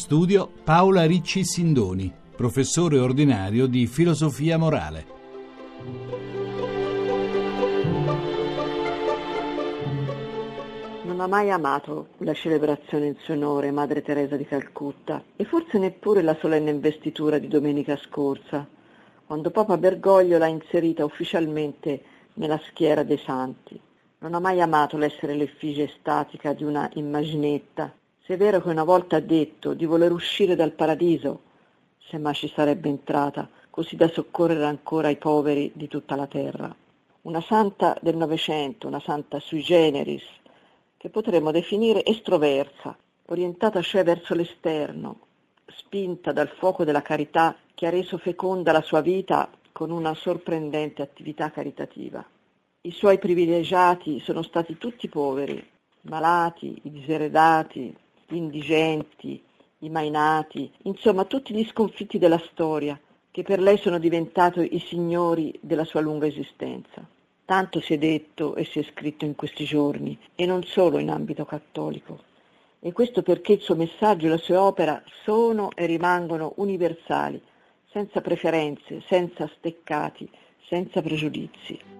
Studio Paola Ricci Sindoni, professore ordinario di filosofia morale. Non ha mai amato la celebrazione in suo onore Madre Teresa di Calcutta e forse neppure la solenne investitura di domenica scorsa, quando Papa Bergoglio l'ha inserita ufficialmente nella schiera dei santi. Non ha mai amato l'essere l'effigie statica di una immaginetta se è vero che una volta ha detto di voler uscire dal paradiso, se mai ci sarebbe entrata, così da soccorrere ancora i poveri di tutta la terra. Una santa del Novecento, una santa sui generis, che potremmo definire estroversa, orientata cioè verso l'esterno, spinta dal fuoco della carità che ha reso feconda la sua vita con una sorprendente attività caritativa. I suoi privilegiati sono stati tutti poveri, malati, i diseredati, gli indigenti, i mainati, insomma tutti gli sconfitti della storia, che per lei sono diventati i signori della sua lunga esistenza. Tanto si è detto e si è scritto in questi giorni, e non solo in ambito cattolico. E questo perché il suo messaggio e la sua opera sono e rimangono universali, senza preferenze, senza steccati, senza pregiudizi.